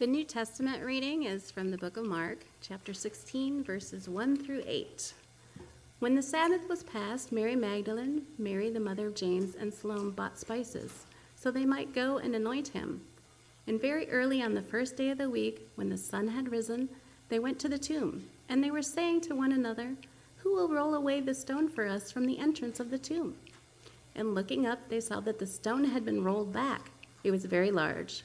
The New Testament reading is from the book of Mark, chapter 16, verses 1 through 8. When the Sabbath was past, Mary Magdalene, Mary the mother of James, and Salome bought spices, so they might go and anoint him. And very early on the first day of the week, when the sun had risen, they went to the tomb, and they were saying to one another, Who will roll away the stone for us from the entrance of the tomb? And looking up, they saw that the stone had been rolled back. It was very large.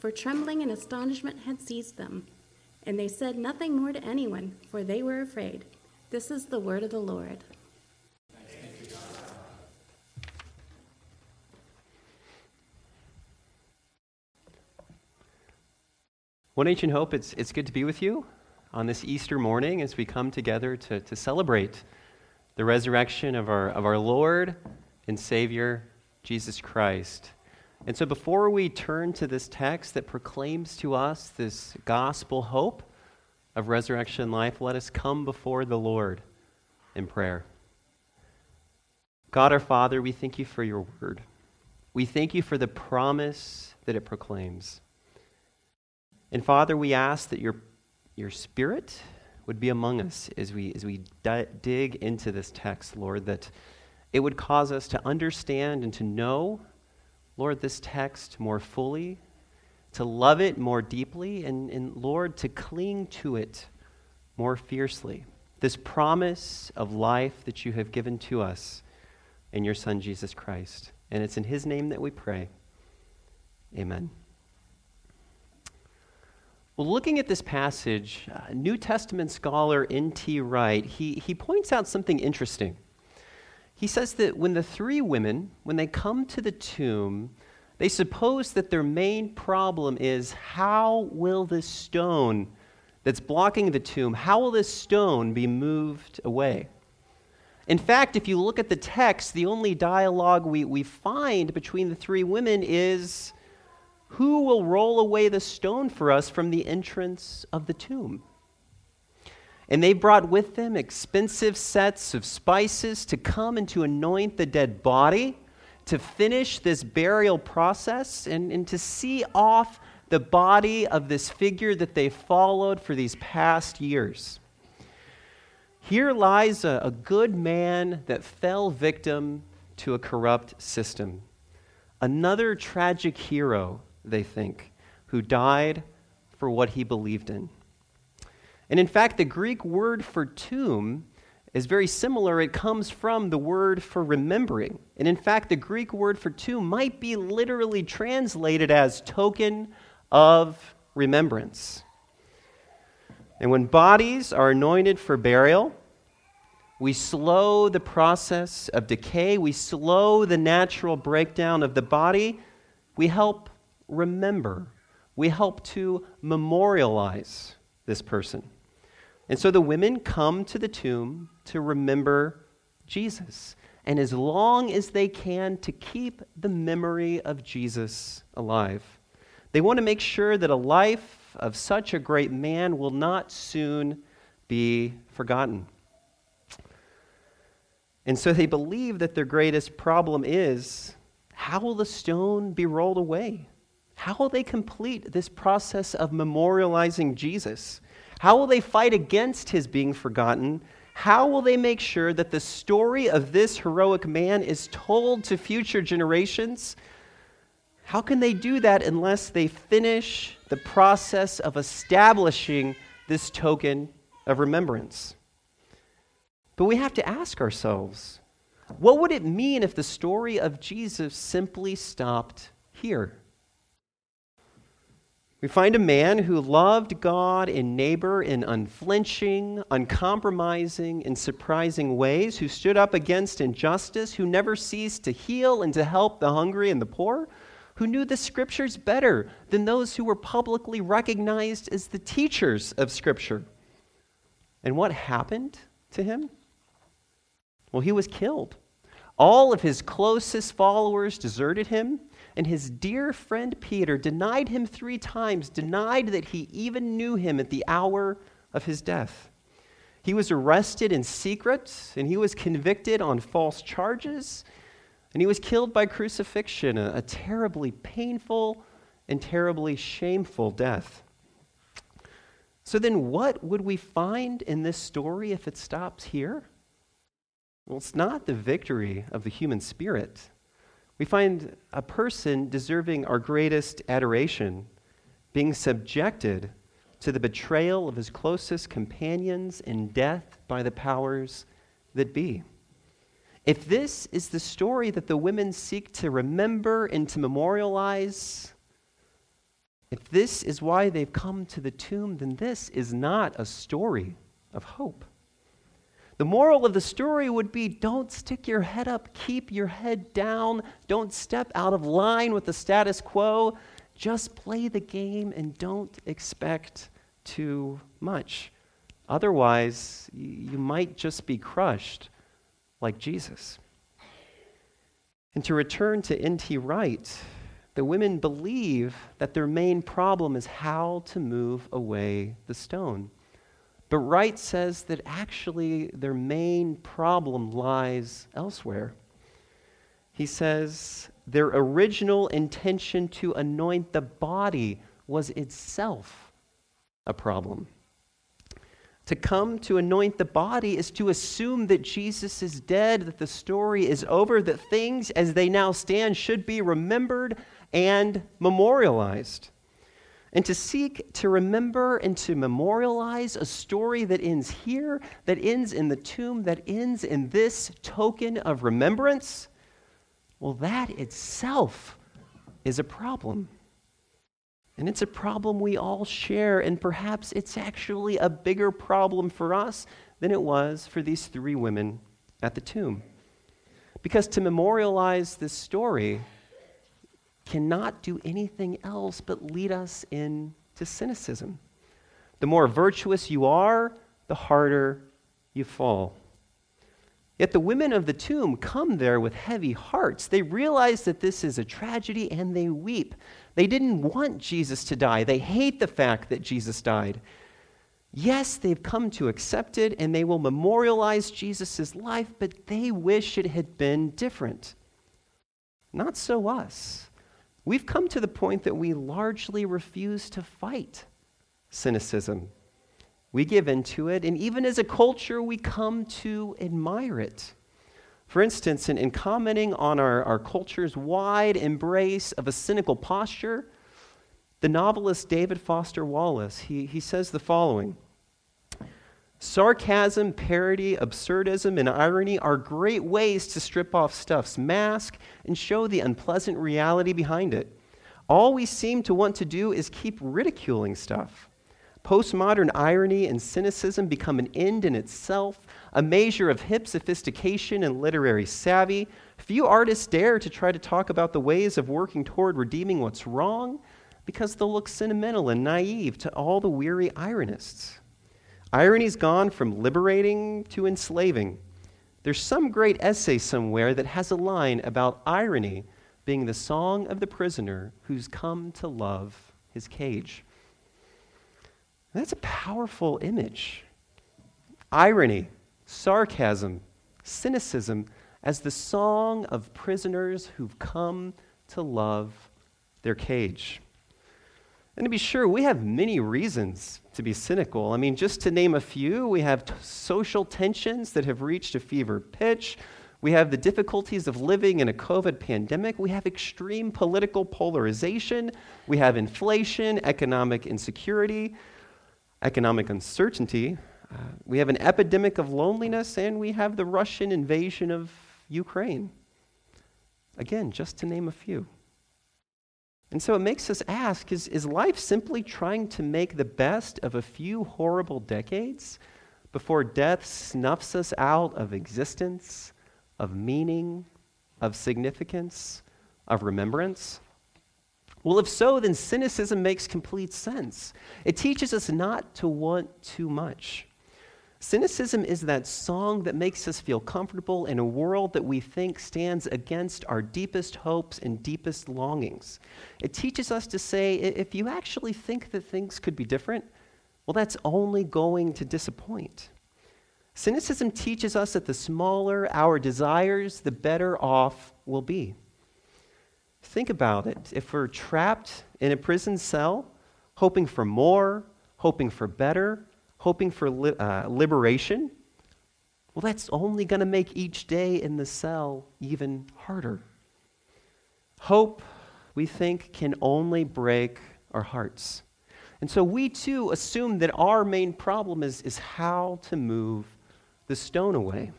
for trembling and astonishment had seized them. And they said nothing more to anyone, for they were afraid. This is the word of the Lord. One Ancient Hope, it's, it's good to be with you on this Easter morning as we come together to, to celebrate the resurrection of our, of our Lord and Savior, Jesus Christ. And so, before we turn to this text that proclaims to us this gospel hope of resurrection life, let us come before the Lord in prayer. God our Father, we thank you for your word. We thank you for the promise that it proclaims. And Father, we ask that your, your Spirit would be among us as we, as we di- dig into this text, Lord, that it would cause us to understand and to know Lord, this text more fully, to love it more deeply, and, and Lord, to cling to it more fiercely. This promise of life that you have given to us in your Son, Jesus Christ. And it's in his name that we pray. Amen. Well, looking at this passage, uh, New Testament scholar N.T. Wright, he, he points out something interesting. He says that when the three women, when they come to the tomb, they suppose that their main problem is how will this stone that's blocking the tomb, how will this stone be moved away? In fact, if you look at the text, the only dialogue we, we find between the three women is who will roll away the stone for us from the entrance of the tomb? And they brought with them expensive sets of spices to come and to anoint the dead body, to finish this burial process, and, and to see off the body of this figure that they followed for these past years. Here lies a, a good man that fell victim to a corrupt system. Another tragic hero, they think, who died for what he believed in. And in fact, the Greek word for tomb is very similar. It comes from the word for remembering. And in fact, the Greek word for tomb might be literally translated as token of remembrance. And when bodies are anointed for burial, we slow the process of decay, we slow the natural breakdown of the body, we help remember, we help to memorialize this person. And so the women come to the tomb to remember Jesus. And as long as they can, to keep the memory of Jesus alive. They want to make sure that a life of such a great man will not soon be forgotten. And so they believe that their greatest problem is how will the stone be rolled away? How will they complete this process of memorializing Jesus? How will they fight against his being forgotten? How will they make sure that the story of this heroic man is told to future generations? How can they do that unless they finish the process of establishing this token of remembrance? But we have to ask ourselves what would it mean if the story of Jesus simply stopped here? We find a man who loved God and neighbor in unflinching, uncompromising, and surprising ways, who stood up against injustice, who never ceased to heal and to help the hungry and the poor, who knew the scriptures better than those who were publicly recognized as the teachers of scripture. And what happened to him? Well, he was killed. All of his closest followers deserted him, and his dear friend Peter denied him three times, denied that he even knew him at the hour of his death. He was arrested in secret, and he was convicted on false charges, and he was killed by crucifixion, a, a terribly painful and terribly shameful death. So, then what would we find in this story if it stops here? Well, it's not the victory of the human spirit. We find a person deserving our greatest adoration being subjected to the betrayal of his closest companions and death by the powers that be. If this is the story that the women seek to remember and to memorialize, if this is why they've come to the tomb, then this is not a story of hope. The moral of the story would be don't stick your head up, keep your head down, don't step out of line with the status quo. Just play the game and don't expect too much. Otherwise, you might just be crushed like Jesus. And to return to N.T. Wright, the women believe that their main problem is how to move away the stone. But Wright says that actually their main problem lies elsewhere. He says their original intention to anoint the body was itself a problem. To come to anoint the body is to assume that Jesus is dead, that the story is over, that things as they now stand should be remembered and memorialized and to seek to remember and to memorialize a story that ends here, that ends in the tomb, that ends in this token of remembrance, well, that itself is a problem. And it's a problem we all share, and perhaps it's actually a bigger problem for us than it was for these three women at the tomb. Because to memorialize this story, cannot do anything else but lead us into cynicism. The more virtuous you are, the harder you fall. Yet the women of the tomb come there with heavy hearts. They realize that this is a tragedy and they weep. They didn't want Jesus to die, they hate the fact that Jesus died. Yes, they've come to accept it and they will memorialize Jesus' life, but they wish it had been different. Not so us. We've come to the point that we largely refuse to fight cynicism. We give in to it, and even as a culture, we come to admire it. For instance, in, in commenting on our, our culture's wide embrace of a cynical posture, the novelist David Foster Wallace, he, he says the following Sarcasm, parody, absurdism, and irony are great ways to strip off stuff's mask and show the unpleasant reality behind it. All we seem to want to do is keep ridiculing stuff. Postmodern irony and cynicism become an end in itself, a measure of hip sophistication and literary savvy. Few artists dare to try to talk about the ways of working toward redeeming what's wrong because they'll look sentimental and naive to all the weary ironists. Irony's gone from liberating to enslaving. There's some great essay somewhere that has a line about irony being the song of the prisoner who's come to love his cage. That's a powerful image. Irony, sarcasm, cynicism as the song of prisoners who've come to love their cage. And to be sure, we have many reasons to be cynical. I mean, just to name a few, we have t- social tensions that have reached a fever pitch. We have the difficulties of living in a COVID pandemic. We have extreme political polarization. We have inflation, economic insecurity, economic uncertainty. Uh, we have an epidemic of loneliness, and we have the Russian invasion of Ukraine. Again, just to name a few. And so it makes us ask is, is life simply trying to make the best of a few horrible decades before death snuffs us out of existence, of meaning, of significance, of remembrance? Well, if so, then cynicism makes complete sense. It teaches us not to want too much. Cynicism is that song that makes us feel comfortable in a world that we think stands against our deepest hopes and deepest longings. It teaches us to say, if you actually think that things could be different, well, that's only going to disappoint. Cynicism teaches us that the smaller our desires, the better off we'll be. Think about it. If we're trapped in a prison cell, hoping for more, hoping for better, hoping for li- uh, liberation, well, that's only going to make each day in the cell even harder. Hope, we think, can only break our hearts. And so we too assume that our main problem is, is how to move the stone away.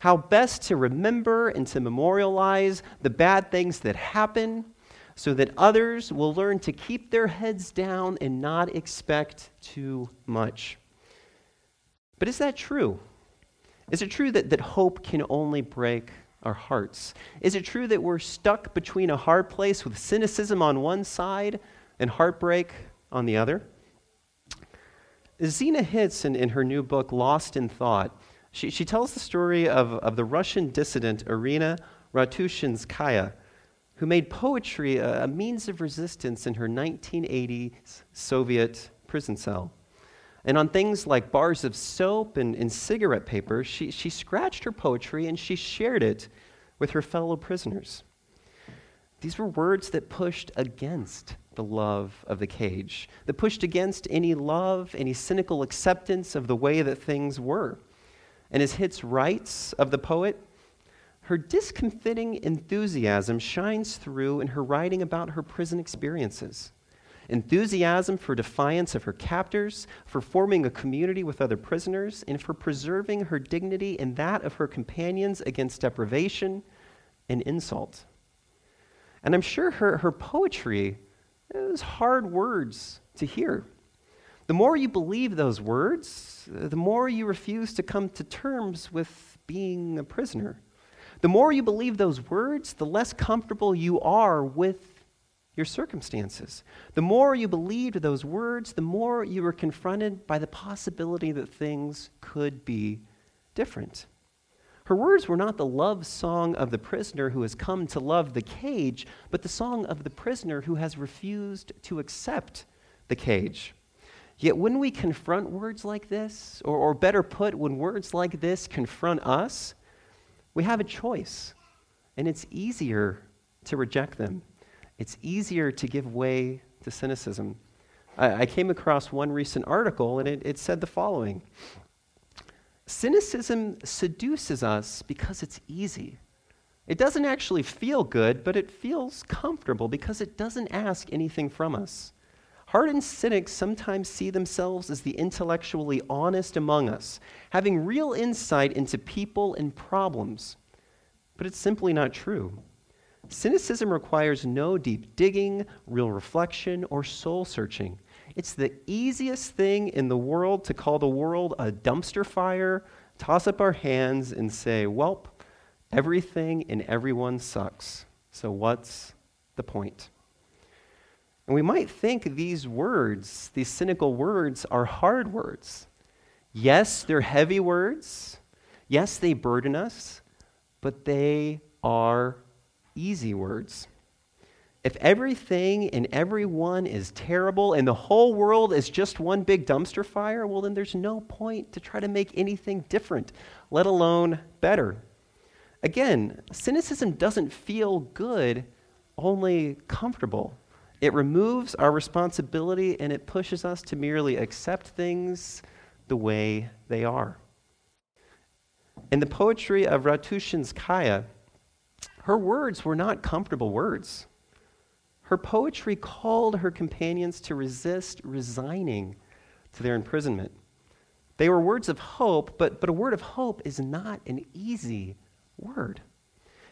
How best to remember and to memorialize the bad things that happen so that others will learn to keep their heads down and not expect too much. But is that true? Is it true that, that hope can only break our hearts? Is it true that we're stuck between a hard place with cynicism on one side and heartbreak on the other? Zena Hitz, in, in her new book, Lost in Thought, she, she tells the story of, of the Russian dissident Irina Ratushinskaya, who made poetry a, a means of resistance in her 1980s Soviet prison cell. And on things like bars of soap and, and cigarette paper, she, she scratched her poetry and she shared it with her fellow prisoners. These were words that pushed against the love of the cage, that pushed against any love, any cynical acceptance of the way that things were. And as Hitz writes of the poet, her discomfiting enthusiasm shines through in her writing about her prison experiences enthusiasm for defiance of her captors, for forming a community with other prisoners, and for preserving her dignity and that of her companions against deprivation and insult. And I'm sure her, her poetry is hard words to hear. The more you believe those words, the more you refuse to come to terms with being a prisoner. The more you believe those words, the less comfortable you are with your circumstances. The more you believed those words, the more you were confronted by the possibility that things could be different. Her words were not the love song of the prisoner who has come to love the cage, but the song of the prisoner who has refused to accept the cage. Yet when we confront words like this, or, or better put, when words like this confront us, we have a choice, and it's easier to reject them it's easier to give way to cynicism. I, I came across one recent article, and it, it said the following Cynicism seduces us because it's easy. It doesn't actually feel good, but it feels comfortable because it doesn't ask anything from us. Hardened cynics sometimes see themselves as the intellectually honest among us, having real insight into people and problems. But it's simply not true. Cynicism requires no deep digging, real reflection, or soul searching. It's the easiest thing in the world to call the world a dumpster fire, toss up our hands, and say, Welp, everything and everyone sucks. So what's the point? And we might think these words, these cynical words, are hard words. Yes, they're heavy words. Yes, they burden us, but they are easy words. If everything and everyone is terrible and the whole world is just one big dumpster fire, well, then there's no point to try to make anything different, let alone better. Again, cynicism doesn't feel good, only comfortable. It removes our responsibility and it pushes us to merely accept things the way they are. In the poetry of Ratushinskaya, her words were not comfortable words. Her poetry called her companions to resist resigning to their imprisonment. They were words of hope, but, but a word of hope is not an easy word.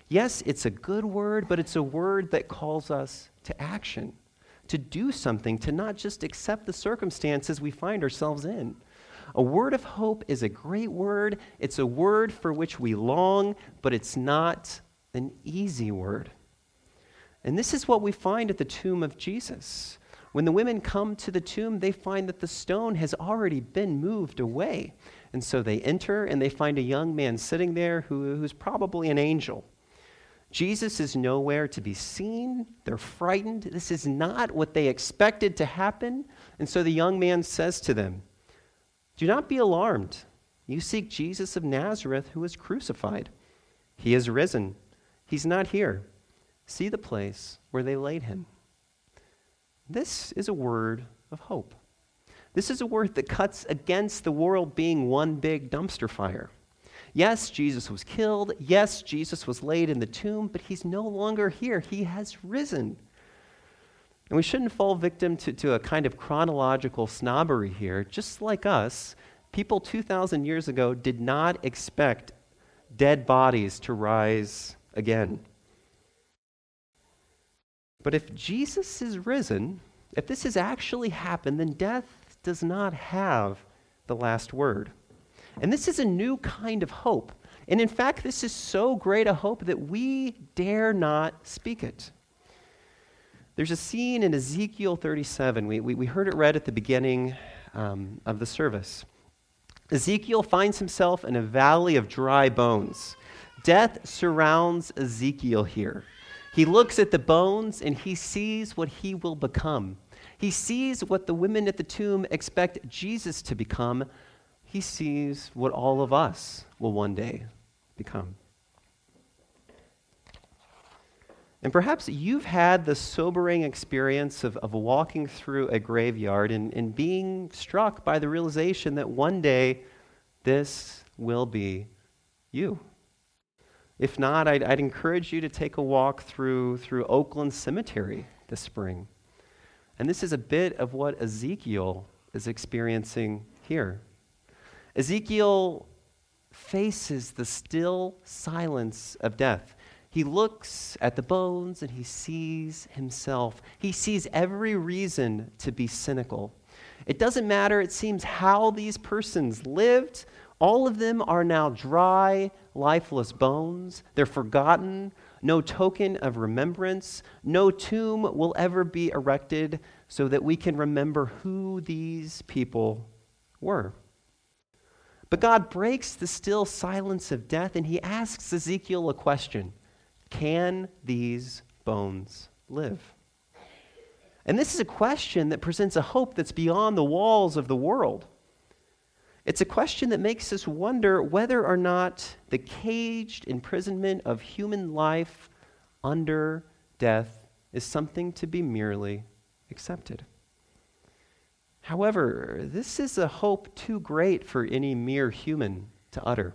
Yes, it's a good word, but it's a word that calls us to action, to do something, to not just accept the circumstances we find ourselves in. A word of hope is a great word. It's a word for which we long, but it's not an easy word. And this is what we find at the tomb of Jesus. When the women come to the tomb, they find that the stone has already been moved away. And so they enter and they find a young man sitting there who, who's probably an angel. Jesus is nowhere to be seen. They're frightened. This is not what they expected to happen. And so the young man says to them, Do not be alarmed. You seek Jesus of Nazareth who was crucified. He is risen. He's not here. See the place where they laid him. This is a word of hope. This is a word that cuts against the world being one big dumpster fire. Yes, Jesus was killed. Yes, Jesus was laid in the tomb, but he's no longer here. He has risen. And we shouldn't fall victim to, to a kind of chronological snobbery here. Just like us, people 2,000 years ago did not expect dead bodies to rise again. But if Jesus is risen, if this has actually happened, then death does not have the last word. And this is a new kind of hope. And in fact, this is so great a hope that we dare not speak it. There's a scene in Ezekiel 37. We, we, we heard it read at the beginning um, of the service. Ezekiel finds himself in a valley of dry bones. Death surrounds Ezekiel here. He looks at the bones and he sees what he will become. He sees what the women at the tomb expect Jesus to become he sees what all of us will one day become. And perhaps you've had the sobering experience of, of walking through a graveyard and, and being struck by the realization that one day this will be you. If not, I'd, I'd encourage you to take a walk through, through Oakland Cemetery this spring. And this is a bit of what Ezekiel is experiencing here. Ezekiel faces the still silence of death. He looks at the bones and he sees himself. He sees every reason to be cynical. It doesn't matter, it seems, how these persons lived. All of them are now dry, lifeless bones. They're forgotten. No token of remembrance. No tomb will ever be erected so that we can remember who these people were. But God breaks the still silence of death and he asks Ezekiel a question Can these bones live? And this is a question that presents a hope that's beyond the walls of the world. It's a question that makes us wonder whether or not the caged imprisonment of human life under death is something to be merely accepted. However, this is a hope too great for any mere human to utter.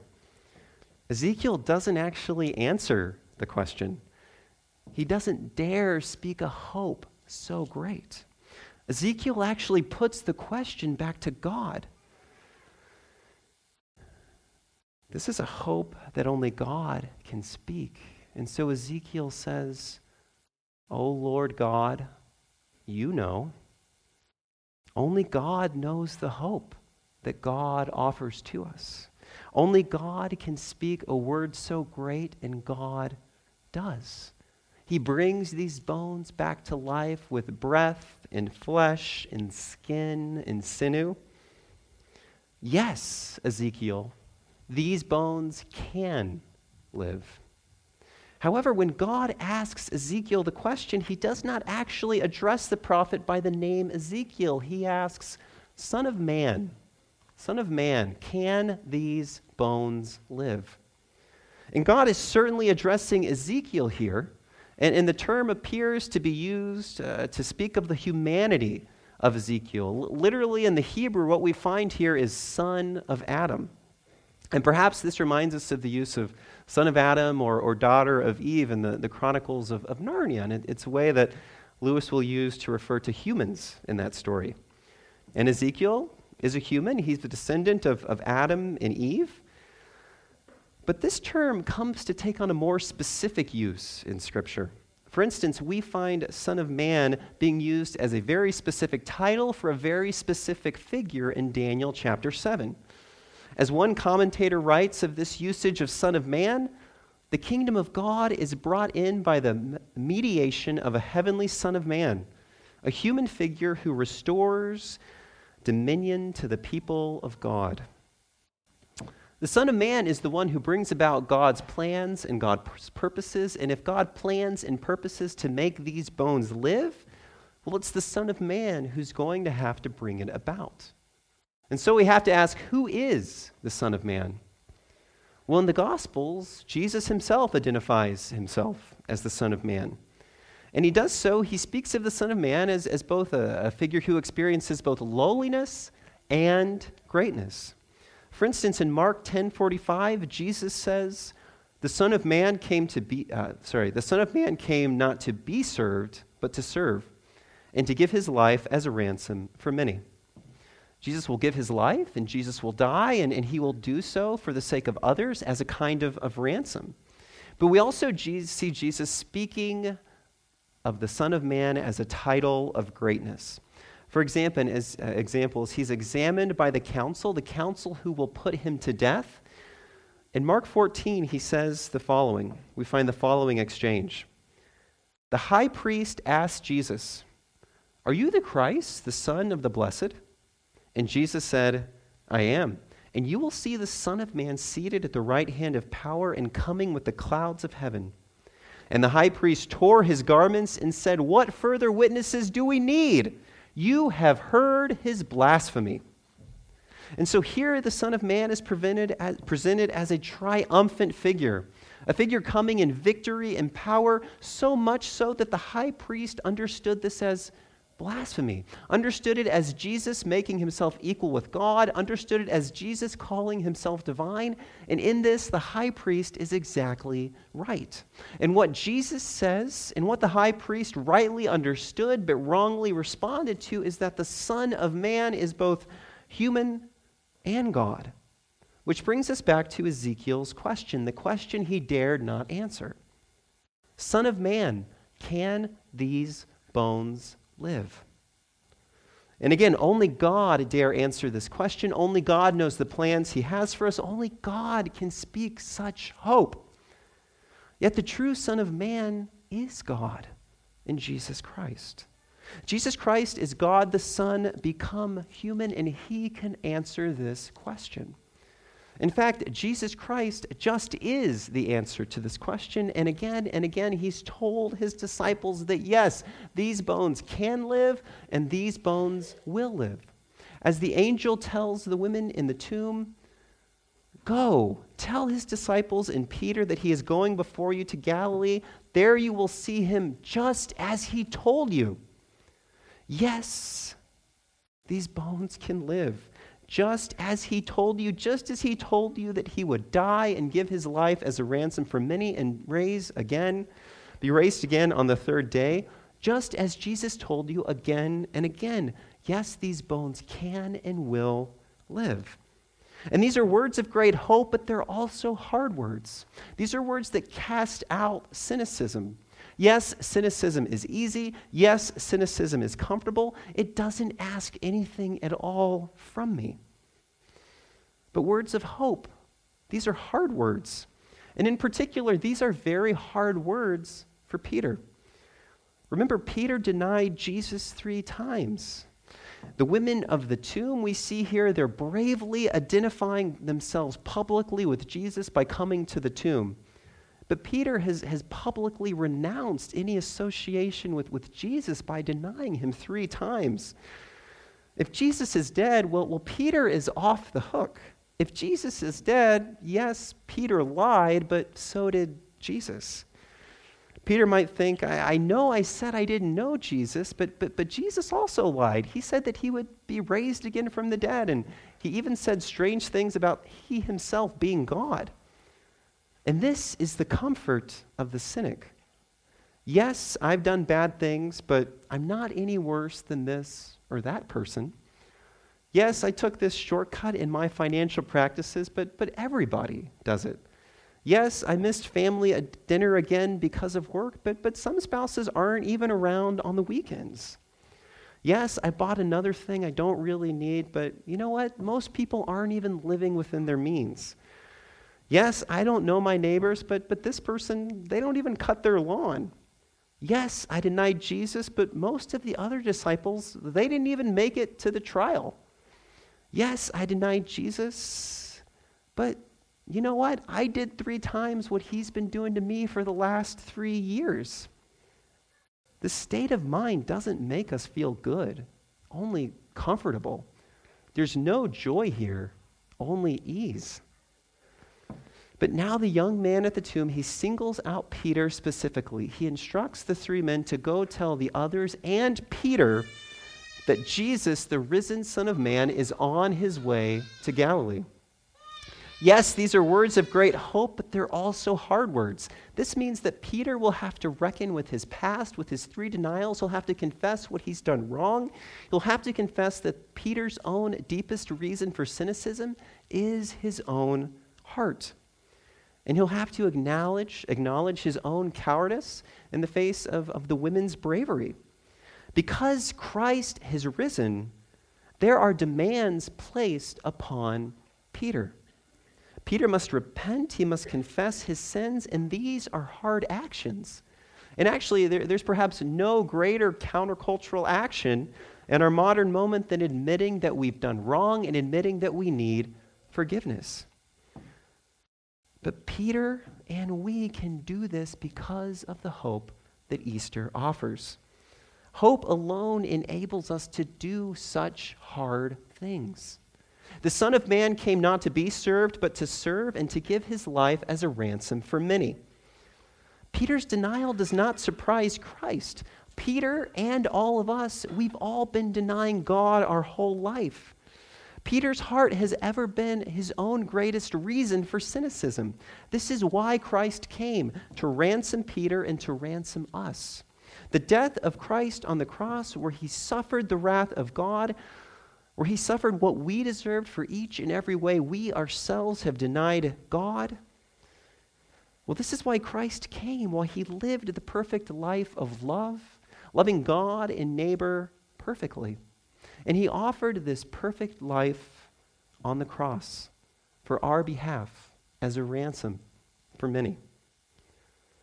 Ezekiel doesn't actually answer the question. He doesn't dare speak a hope so great. Ezekiel actually puts the question back to God. This is a hope that only God can speak. And so Ezekiel says, O oh Lord God, you know. Only God knows the hope that God offers to us. Only God can speak a word so great, and God does. He brings these bones back to life with breath and flesh and skin and sinew. Yes, Ezekiel, these bones can live. However, when God asks Ezekiel the question, he does not actually address the prophet by the name Ezekiel. He asks, Son of man, Son of man, can these bones live? And God is certainly addressing Ezekiel here, and, and the term appears to be used uh, to speak of the humanity of Ezekiel. literally, in the Hebrew, what we find here is son of Adam. And perhaps this reminds us of the use of son of Adam or, or daughter of Eve in the, the Chronicles of, of Narnia. And it, it's a way that Lewis will use to refer to humans in that story. And Ezekiel is a human, he's the descendant of, of Adam and Eve. But this term comes to take on a more specific use in Scripture. For instance, we find Son of Man being used as a very specific title for a very specific figure in Daniel chapter 7. As one commentator writes of this usage of Son of Man, The kingdom of God is brought in by the mediation of a heavenly Son of Man, a human figure who restores dominion to the people of God. The Son of Man is the one who brings about God's plans and God's purposes. And if God plans and purposes to make these bones live, well, it's the Son of Man who's going to have to bring it about. And so we have to ask who is the Son of Man? Well, in the Gospels, Jesus himself identifies himself as the Son of Man. And he does so, he speaks of the Son of Man as, as both a, a figure who experiences both lowliness and greatness. For instance, in Mark 10:45, Jesus says, "The Son of Man came to be uh, sorry, the Son of Man came not to be served, but to serve, and to give his life as a ransom for many." Jesus will give his life and Jesus will die, and, and he will do so for the sake of others as a kind of, of ransom. But we also see Jesus speaking of the Son of Man as a title of greatness. For example, as uh, examples, he's examined by the council, the council who will put him to death. In Mark 14, he says the following. We find the following exchange. The high priest asked Jesus, Are you the Christ, the Son of the Blessed? And Jesus said, I am. And you will see the Son of Man seated at the right hand of power and coming with the clouds of heaven. And the high priest tore his garments and said, What further witnesses do we need? You have heard his blasphemy. And so here the Son of Man is as, presented as a triumphant figure, a figure coming in victory and power, so much so that the high priest understood this as blasphemy. Understood it as Jesus making himself equal with God, understood it as Jesus calling himself divine. And in this, the high priest is exactly right. And what Jesus says, and what the high priest rightly understood but wrongly responded to, is that the Son of Man is both human and God. Which brings us back to Ezekiel's question, the question he dared not answer Son of Man, can these bones live? And again, only God dare answer this question. Only God knows the plans He has for us. Only God can speak such hope. Yet the true Son of Man is God in Jesus Christ. Jesus Christ is God the Son become human, and He can answer this question. In fact, Jesus Christ just is the answer to this question. And again and again, he's told his disciples that yes, these bones can live and these bones will live. As the angel tells the women in the tomb, Go, tell his disciples and Peter that he is going before you to Galilee. There you will see him just as he told you. Yes, these bones can live just as he told you, just as he told you that he would die and give his life as a ransom for many and raise again, be raised again on the third day, just as Jesus told you again and again. Yes, these bones can and will live. And these are words of great hope, but they're also hard words. These are words that cast out cynicism. Yes, cynicism is easy. Yes, cynicism is comfortable. It doesn't ask anything at all from me. But words of hope, these are hard words. And in particular, these are very hard words for Peter. Remember, Peter denied Jesus three times. The women of the tomb we see here, they're bravely identifying themselves publicly with Jesus by coming to the tomb. But Peter has, has publicly renounced any association with, with Jesus by denying him three times. If Jesus is dead, well, well, Peter is off the hook. If Jesus is dead, yes, Peter lied, but so did Jesus. Peter might think, I, I, know I said I didn't know Jesus, but, but, but Jesus also lied. He said that he would be raised again from the dead, and he even said strange things about he himself being God. And this is the comfort of the cynic. Yes, I've done bad things, but I'm not any worse than this or that person. Yes, I took this shortcut in my financial practices, but, but everybody does it. Yes, I missed family dinner again because of work, but, but some spouses aren't even around on the weekends. Yes, I bought another thing I don't really need, but you know what? Most people aren't even living within their means. Yes, I don't know my neighbors, but, but this person, they don't even cut their lawn. Yes, I denied Jesus, but most of the other disciples, they didn't even make it to the trial. Yes, I denied Jesus, but you know what? I did three times what he's been doing to me for the last three years. The state of mind doesn't make us feel good, only comfortable. There's no joy here, only ease. But now the young man at the tomb, he singles out Peter specifically. He instructs the three men to go tell the others and Peter that Jesus, the risen Son of Man, is on his way to Galilee. Yes, these are words of great hope, but they're also hard words. This means that Peter will have to reckon with his past, with his three denials. He'll have to confess what he's done wrong. He'll have to confess that Peter's own deepest reason for cynicism is his own heart. And he'll have to acknowledge, acknowledge his own cowardice in the face of, of the women's bravery. Because Christ has risen, there are demands placed upon Peter. Peter must repent, he must confess his sins, and these are hard actions. And actually, there, there's perhaps no greater countercultural action in our modern moment than admitting that we've done wrong and admitting that we need forgiveness. But Peter and we can do this because of the hope that Easter offers. Hope alone enables us to do such hard things. The Son of Man came not to be served, but to serve and to give his life as a ransom for many. Peter's denial does not surprise Christ. Peter and all of us, we've all been denying God our whole life. Peter's heart has ever been his own greatest reason for cynicism. This is why Christ came to ransom Peter and to ransom us. The death of Christ on the cross, where he suffered the wrath of God, where he suffered what we deserved for each and every way we ourselves have denied God. Well, this is why Christ came, while he lived the perfect life of love, loving God and neighbor perfectly. And he offered this perfect life on the cross for our behalf as a ransom for many.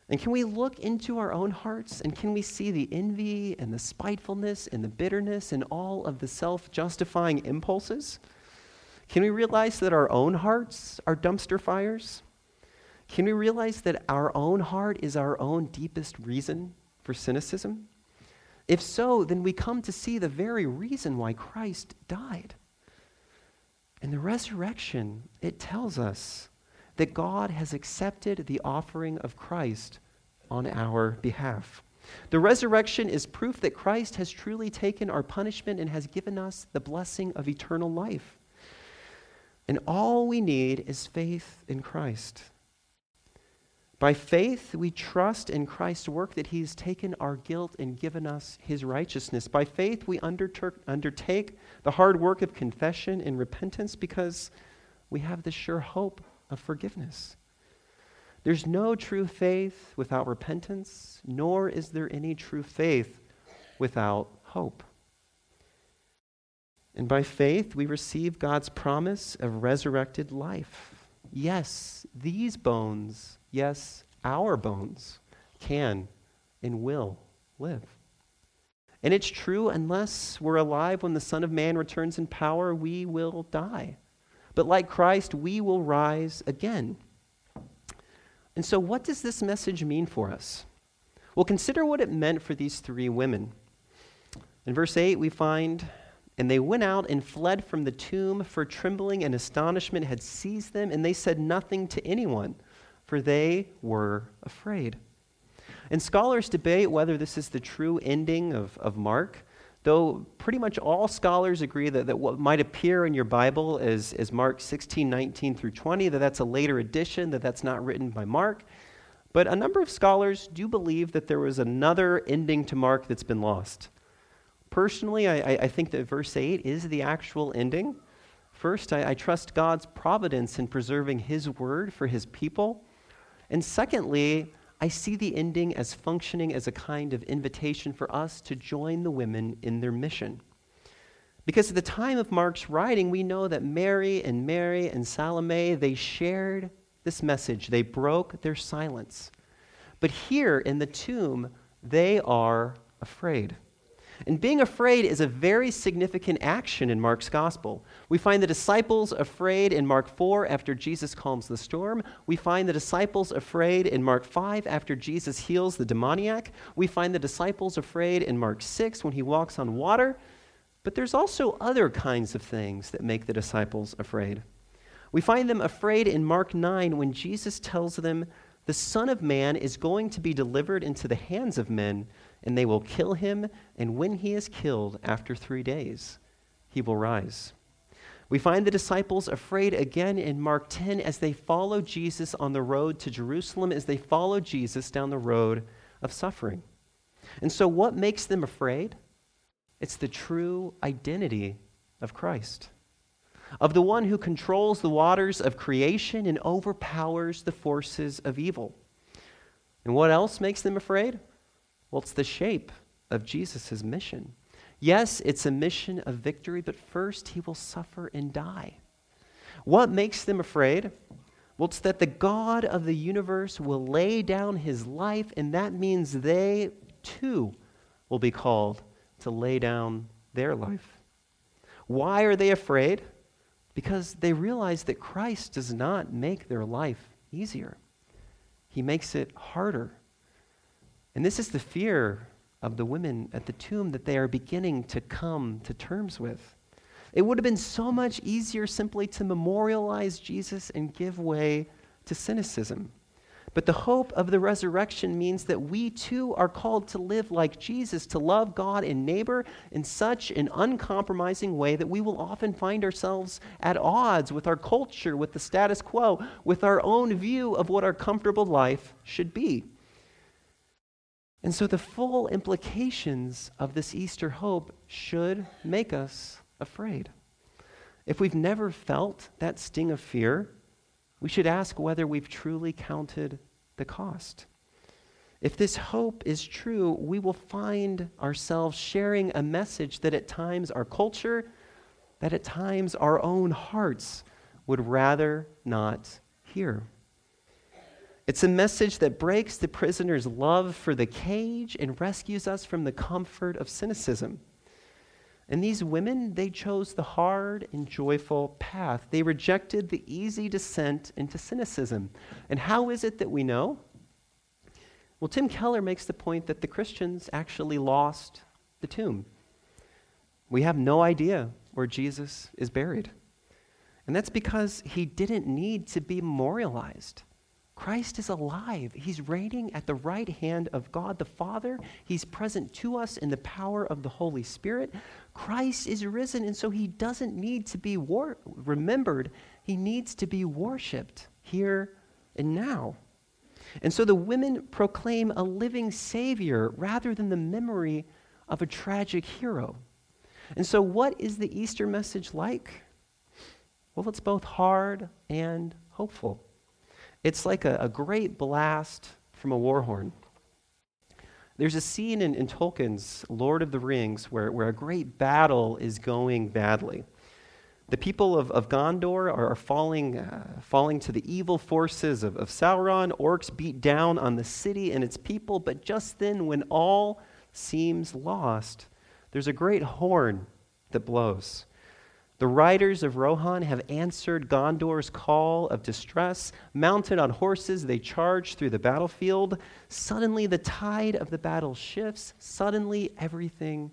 And can we look into our own hearts and can we see the envy and the spitefulness and the bitterness and all of the self justifying impulses? Can we realize that our own hearts are dumpster fires? Can we realize that our own heart is our own deepest reason for cynicism? If so, then we come to see the very reason why Christ died. In the resurrection, it tells us that God has accepted the offering of Christ on our behalf. The resurrection is proof that Christ has truly taken our punishment and has given us the blessing of eternal life. And all we need is faith in Christ. By faith, we trust in Christ's work that He's taken our guilt and given us His righteousness. By faith, we undertake the hard work of confession and repentance because we have the sure hope of forgiveness. There's no true faith without repentance, nor is there any true faith without hope. And by faith, we receive God's promise of resurrected life. Yes, these bones yes, our bones can and will live. And it's true, unless we're alive when the Son of Man returns in power, we will die. But like Christ, we will rise again. And so, what does this message mean for us? Well, consider what it meant for these three women. In verse 8, we find, And they went out and fled from the tomb, for trembling and astonishment had seized them, and they said nothing to anyone for they were afraid. And scholars debate whether this is the true ending of, of Mark, though pretty much all scholars agree that, that what might appear in your Bible is, as Mark 16, 19 through 20, that that's a later addition, that that's not written by Mark. But a number of scholars do believe that there was another ending to Mark that's been lost. Personally, I, I think that verse 8 is the actual ending. First, I, I trust God's providence in preserving His word for His people. And secondly, I see the ending as functioning as a kind of invitation for us to join the women in their mission. Because at the time of Mark's writing, we know that Mary and Mary and Salome, they shared this message. They broke their silence. But here in the tomb, they are afraid. And being afraid is a very significant action in Mark's gospel. We find the disciples afraid in Mark 4 after Jesus calms the storm. We find the disciples afraid in Mark 5 after Jesus heals the demoniac. We find the disciples afraid in Mark 6 when he walks on water. But there's also other kinds of things that make the disciples afraid. We find them afraid in Mark 9 when Jesus tells them, The Son of Man is going to be delivered into the hands of men and they will kill him, and when he is killed after three days, he will rise. We find the disciples afraid again in Mark 10 as they follow Jesus on the road to Jerusalem, as they follow Jesus down the road of suffering. And so, what makes them afraid? It's the true identity of Christ, of the one who controls the waters of creation and overpowers the forces of evil. And what else makes them afraid? Well, it's the shape of Jesus' mission. Yes, it's a mission of victory, but first he will suffer and die. What makes them afraid? Well, it's that the God of the universe will lay down his life, and that means they too will be called to lay down their life. Why are they afraid? Because they realize that Christ does not make their life easier, he makes it harder. And this is the fear of the women at the tomb that they are beginning to come to terms with. It would have been so much easier simply to memorialize Jesus and give way to cynicism. But the hope of the resurrection means that we too are called to live like Jesus, to love God and neighbor in such an uncompromising way that we will often find ourselves at odds with our culture, with the status quo, with our own view of what our comfortable life should be. And so the full implications of this Easter hope should make us afraid. If we've never felt that sting of fear, we should ask whether we've truly counted the cost. If this hope is true, we will find ourselves sharing a message that at times our culture, that at times our own hearts would rather not hear. It's a message that breaks the prisoner's love for the cage and rescues us from the comfort of cynicism. And these women, they chose the hard and joyful path. They rejected the easy descent into cynicism. And how is it that we know? Well, Tim Keller makes the point that the Christians actually lost the tomb. We have no idea where Jesus is buried. And that's because he didn't need to be memorialized. Christ is alive. He's reigning at the right hand of God the Father. He's present to us in the power of the Holy Spirit. Christ is risen, and so he doesn't need to be war- remembered. He needs to be worshiped here and now. And so the women proclaim a living Savior rather than the memory of a tragic hero. And so, what is the Easter message like? Well, it's both hard and hopeful. It's like a, a great blast from a war horn. There's a scene in, in Tolkien's Lord of the Rings where, where a great battle is going badly. The people of, of Gondor are, are falling, uh, falling to the evil forces of, of Sauron. Orcs beat down on the city and its people, but just then, when all seems lost, there's a great horn that blows. The riders of Rohan have answered Gondor's call of distress. Mounted on horses, they charge through the battlefield. Suddenly, the tide of the battle shifts. Suddenly, everything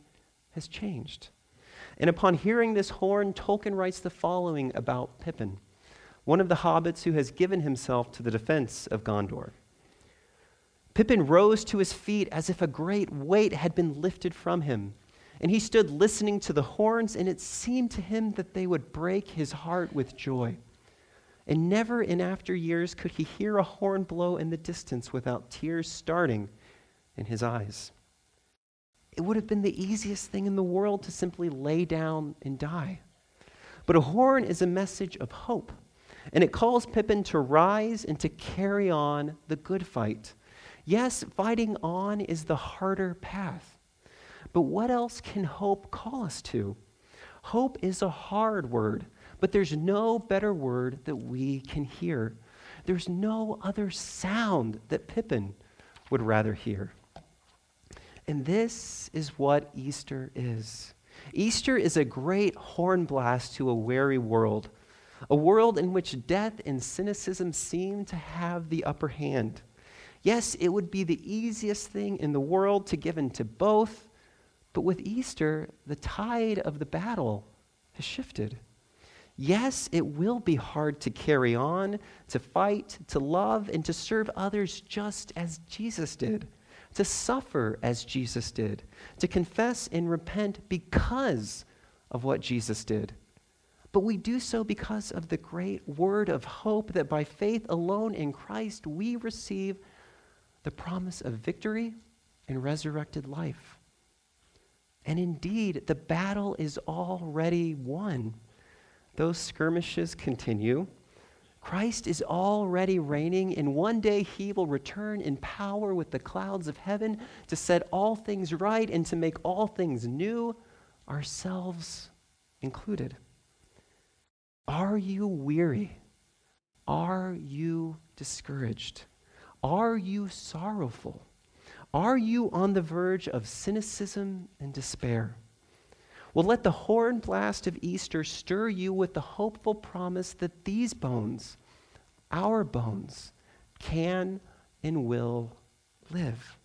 has changed. And upon hearing this horn, Tolkien writes the following about Pippin, one of the hobbits who has given himself to the defense of Gondor. Pippin rose to his feet as if a great weight had been lifted from him. And he stood listening to the horns, and it seemed to him that they would break his heart with joy. And never in after years could he hear a horn blow in the distance without tears starting in his eyes. It would have been the easiest thing in the world to simply lay down and die. But a horn is a message of hope, and it calls Pippin to rise and to carry on the good fight. Yes, fighting on is the harder path. But what else can hope call us to? Hope is a hard word, but there's no better word that we can hear. There's no other sound that Pippin would rather hear. And this is what Easter is. Easter is a great horn blast to a weary world, a world in which death and cynicism seem to have the upper hand. Yes, it would be the easiest thing in the world to give in to both, but with Easter, the tide of the battle has shifted. Yes, it will be hard to carry on, to fight, to love, and to serve others just as Jesus did, to suffer as Jesus did, to confess and repent because of what Jesus did. But we do so because of the great word of hope that by faith alone in Christ we receive the promise of victory and resurrected life. And indeed, the battle is already won. Those skirmishes continue. Christ is already reigning, and one day he will return in power with the clouds of heaven to set all things right and to make all things new, ourselves included. Are you weary? Are you discouraged? Are you sorrowful? Are you on the verge of cynicism and despair? Well, let the horn blast of Easter stir you with the hopeful promise that these bones, our bones, can and will live.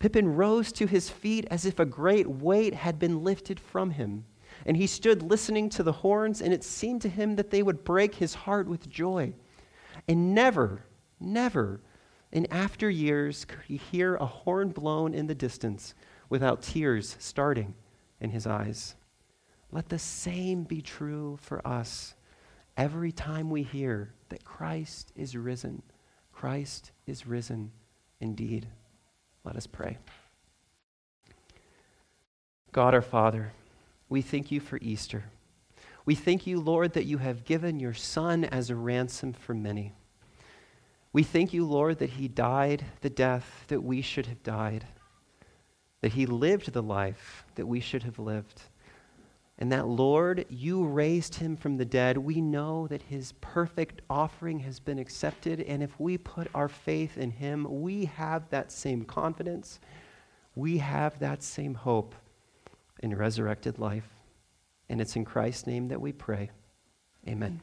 Pippin rose to his feet as if a great weight had been lifted from him. And he stood listening to the horns, and it seemed to him that they would break his heart with joy. And never, never in after years could he hear a horn blown in the distance without tears starting in his eyes. Let the same be true for us every time we hear that Christ is risen. Christ is risen indeed. Let us pray. God our Father, we thank you for Easter. We thank you, Lord, that you have given your Son as a ransom for many. We thank you, Lord, that he died the death that we should have died, that he lived the life that we should have lived, and that, Lord, you raised him from the dead. We know that his perfect offering has been accepted, and if we put our faith in him, we have that same confidence. We have that same hope in resurrected life. And it's in Christ's name that we pray. Amen.